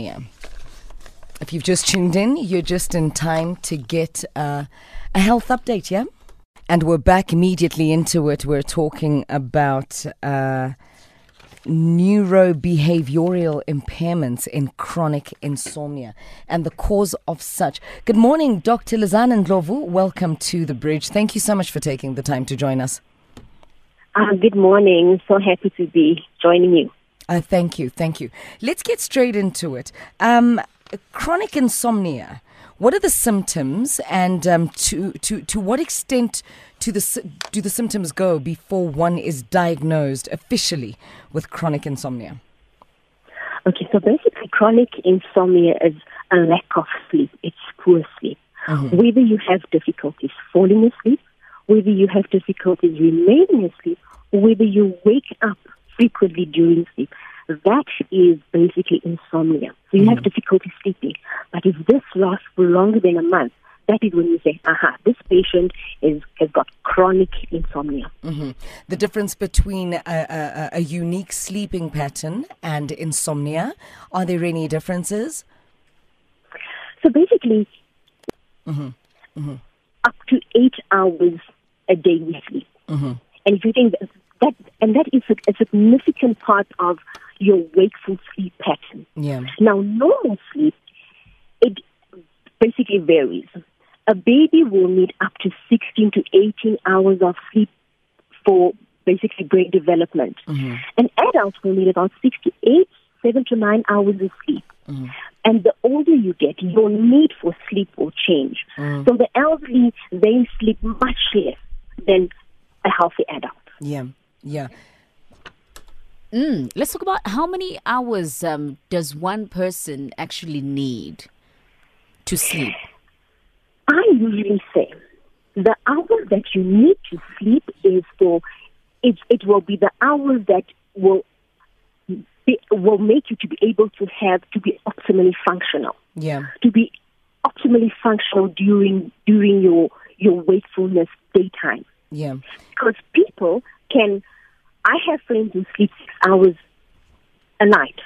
Yeah. If you've just tuned in, you're just in time to get uh, a health update, yeah? And we're back immediately into it. We're talking about uh, neurobehavioral impairments in chronic insomnia and the cause of such. Good morning, Dr. Lizana Ndlovu. Welcome to the bridge. Thank you so much for taking the time to join us. Uh, good morning. So happy to be joining you. Uh, thank you, thank you. Let's get straight into it. Um, chronic insomnia. What are the symptoms, and um, to to to what extent do the do the symptoms go before one is diagnosed officially with chronic insomnia? Okay, so basically, chronic insomnia is a lack of sleep. It's poor sleep. Mm-hmm. Whether you have difficulties falling asleep, whether you have difficulties remaining asleep, or whether you wake up frequently during sleep. That is basically insomnia. So you mm-hmm. have difficulty sleeping. But if this lasts for longer than a month, that is when you say, aha, this patient is, has got chronic insomnia. Mm-hmm. The difference between a, a, a, unique sleeping pattern and insomnia, are there any differences? So basically, mm-hmm. Mm-hmm. up to eight hours a day we sleep. Mm-hmm. And if you think that, that and that is a, a significant part of your wakeful sleep pattern. Yeah. Now, normal sleep, it basically varies. A baby will need up to 16 to 18 hours of sleep for basically brain development. Mm-hmm. And adults will need about six to eight, seven to nine hours of sleep. Mm-hmm. And the older you get, your need for sleep will change. Mm. So the elderly, they sleep much less than a healthy adult. Yeah, yeah. Mm, let's talk about how many hours um, does one person actually need to sleep? I usually say the hours that you need to sleep is for it. It will be the hours that will be, will make you to be able to have to be optimally functional. Yeah. To be optimally functional during during your your wakefulness daytime. Yeah. Because people can I have friends who sleep six hours a night,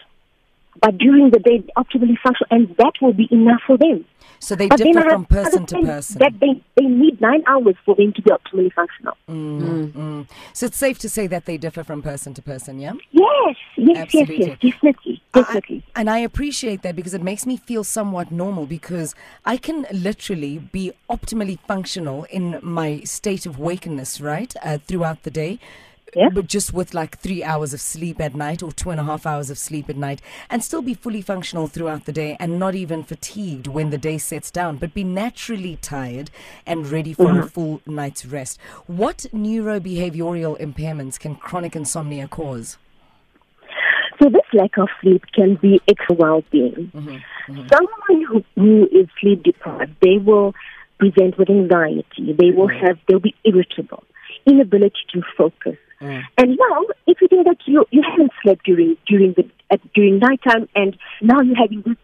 but during the day, optimally function, and that will be enough for them. So they but differ from person to person. That they, they need nine hours for them to be optimally functional. Mm, mm. So it's safe to say that they differ from person to person, yeah? Yes, yes, Absolutely. yes, yes, definitely, definitely. I, and I appreciate that because it makes me feel somewhat normal because I can literally be optimally functional in my state of wakenness, right, uh, throughout the day yeah. but just with like three hours of sleep at night or two and a half hours of sleep at night and still be fully functional throughout the day and not even fatigued when the day sets down, but be naturally tired and ready for mm-hmm. a full night's rest. What neurobehavioral impairments can chronic insomnia cause? So this lack of sleep can be extra well-being. Mm-hmm. Mm-hmm. Someone who, who is sleep deprived, they will present with anxiety. They will mm-hmm. have, they'll be irritable, inability to focus, Mm. And now, if you think that you you haven't slept during during the uh, during nighttime, and now you're having this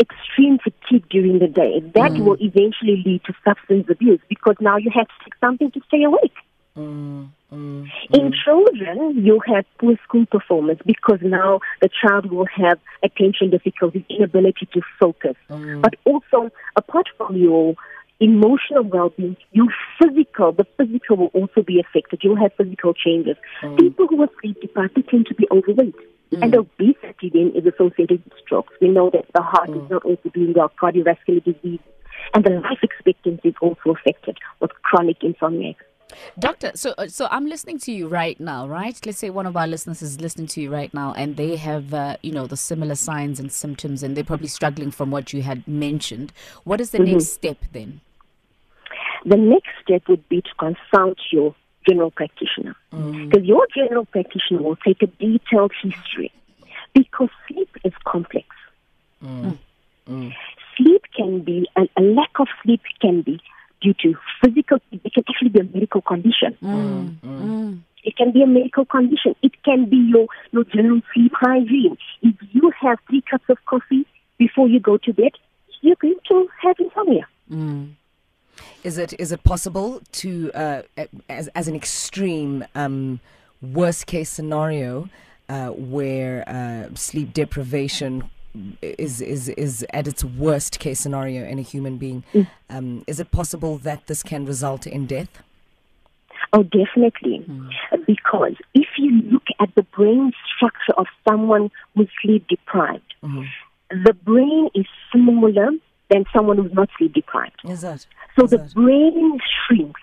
extreme fatigue during the day, that mm. will eventually lead to substance abuse because now you have to take something to stay awake. Mm, mm, In mm. children, you have poor school performance because now the child will have attention difficulties, inability to focus. Mm. But also, apart from your emotional well-being, your physical, the physical will also be affected. You'll have physical changes. Mm. People who are sleep deprived tend to be overweight. Mm. And obesity then is associated with strokes. We know that the heart mm. is not also doing well, cardiovascular disease, and the life expectancy is also affected with chronic insomnia. Doctor, so uh, so I'm listening to you right now, right? Let's say one of our listeners is listening to you right now, and they have, uh, you know, the similar signs and symptoms, and they're probably struggling from what you had mentioned. What is the mm-hmm. next step then? The next step would be to consult your general practitioner. Mm. Because your general practitioner will take a detailed history. Because sleep is complex. Mm. Mm. Sleep can be, a, a, lack of sleep can be due to physical, it can actually be a medical condition. Mm. Mm. It can be a medical condition. It can be your, your general sleep hygiene. If you have three cups of coffee before you go to bed, you're going to have insomnia. Mm. Is it is it possible to, uh, as as an extreme um, worst case scenario, uh, where uh, sleep deprivation is is is at its worst case scenario in a human being, Mm. um, is it possible that this can result in death? Oh, definitely. Because if you look at the brain structure of someone who's sleep deprived, Mhm. the brain is smaller than someone who's not sleep deprived. Is that? So Is the that- brain shrinks.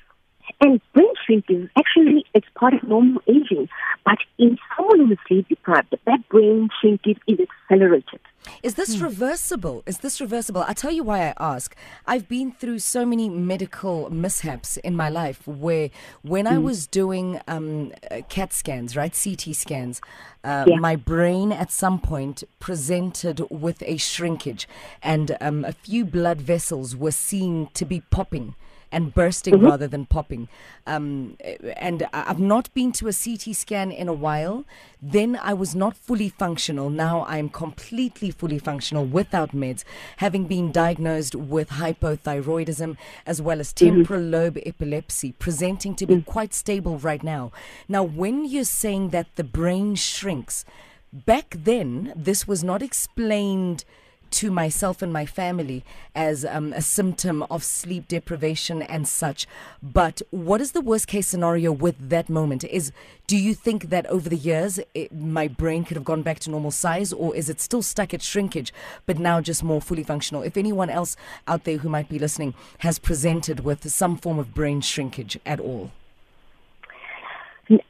And brain shrink is actually it's part of normal aging. But in someone who is sleep deprived, that brain shrinkage is accelerated. Is this reversible? Is this reversible? I tell you why I ask. I've been through so many medical mishaps in my life where when I was doing um, uh, CAT scans, right, CT scans, uh, Yeah. my brain at some point presented with a shrinkage and um, a few blood vessels were seen to be popping and bursting mm-hmm. rather than popping. Um, and I've not been to a CT scan in a while. Then I was not fully functional. Now I'm completely fully functional without meds, having been diagnosed with hypothyroidism as well as mm-hmm. temporal lobe epilepsy, presenting to be mm. quite stable right now. Now, when you're saying that the brain shrinks, back then this was not explained to myself and my family as um, a symptom of sleep deprivation and such. But what is the worst case scenario with that moment? Is do you think that over the years it, my brain could have gone back to normal size, or is it still stuck at shrinkage, but now just more fully functional? If anyone else out there who might be listening has presented with some form of brain shrinkage at all.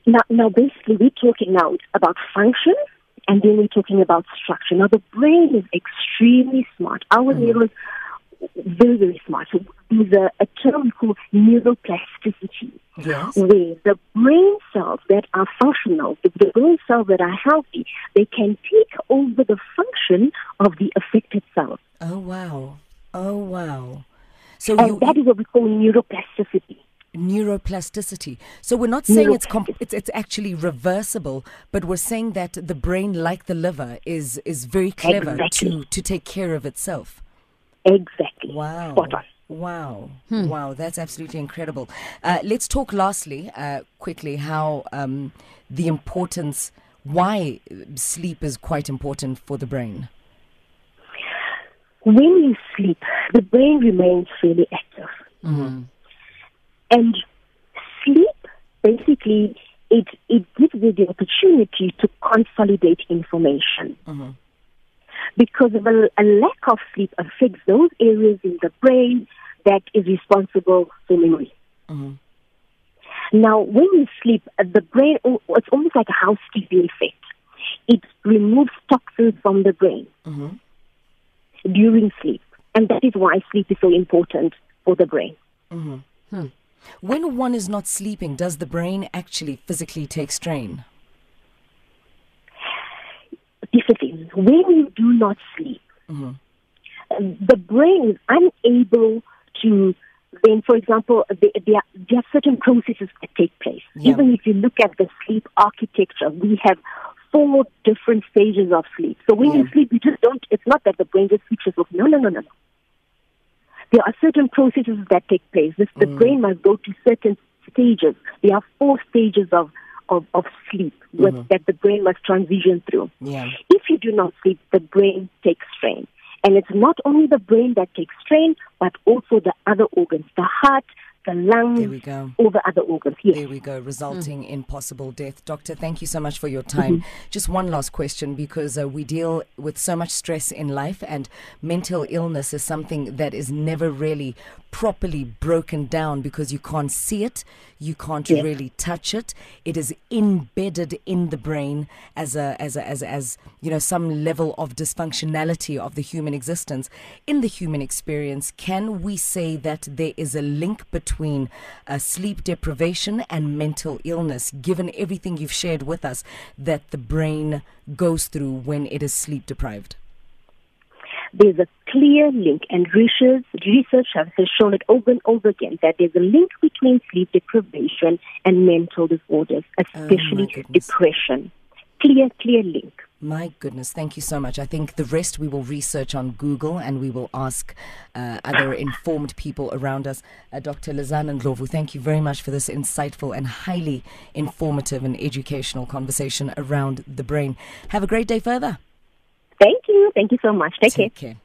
Now, now, basically, we're talking now about function, and then we're talking about structure. Now, the brain is extremely smart. Our mm-hmm. neurons, very, very smart. So there's a, a term called neuroplasticity, Yes. where the brain cells that are functional, the, the brain cells that are healthy, they can take over the function of the affected cells. Oh wow. Oh wow. So And you, that is what we call neuroplasticity. Neuroplasticity. So we're not saying it's, comp- it's it's actually reversible, but we're saying that the brain, like the liver, is is very clever to Exactly. to take care of itself. Exactly. Wow. Spot on. Wow. Wow. That's absolutely incredible. Uh, let's talk lastly, uh, quickly, how um, the importance, why sleep is quite important for the brain. When you sleep, the brain remains fairly active. And sleep, basically, it, it gives you the opportunity to consolidate information. Mm-hmm. Because of a, a lack of sleep affects those areas in the brain that is responsible for memory. Mm-hmm. Now, when you sleep, uh, the brain, oh, it's almost like a housekeeping effect. It removes toxins from the brain mm-hmm. during sleep. And that is why sleep is so important for the brain. Hmm. When one is not sleeping, does the brain actually physically take strain? discipline. When you do not sleep, uh, the brain is unable to. Then, for example, there, there, there are certain processes that take place. Yeah. Even if you look at the sleep architecture, we have four different stages of sleep. So when you sleep, you just don't. It's not that the brain just switches off. No, no, no, no, no. There are certain processes that take place. This, the mm. brain must go to certain stages. There are four stages of of, of sleep with, mm-hmm. that the brain must transition through. Yeah. If you do not sleep, the brain takes strain. And it's not only the brain that takes strain, but also the other organs, the heart, the lungs, There we go. all the other organs. Yes. There we go, resulting in possible death. Doctor, thank you so much for your time. Just one last question because uh, we deal with so much stress in life, and mental illness is something that is never really properly broken down because you can't see it, you can't Yes. really touch it. It is embedded in the brain as a as a, as a, as you know some level of dysfunctionality of the human existence in the human experience. Can we say that there is a link between uh, sleep deprivation and mental illness, given everything you've shared with us that the brain goes through when it is sleep deprived? There's a clear link, and research, research has shown it over and over again that there's a link between sleep deprivation and mental disorders, especially goodness. depression. Clear, clear link. My goodness, thank you so much. I think the rest we will research on Google and we will ask uh, other informed people around us. Uh, Dr. Lizana Ndlovu, thank you very much for this insightful and highly informative and educational conversation around the brain. Have a great day further. Thank you. you. Thank you so much. Take, Take care. care.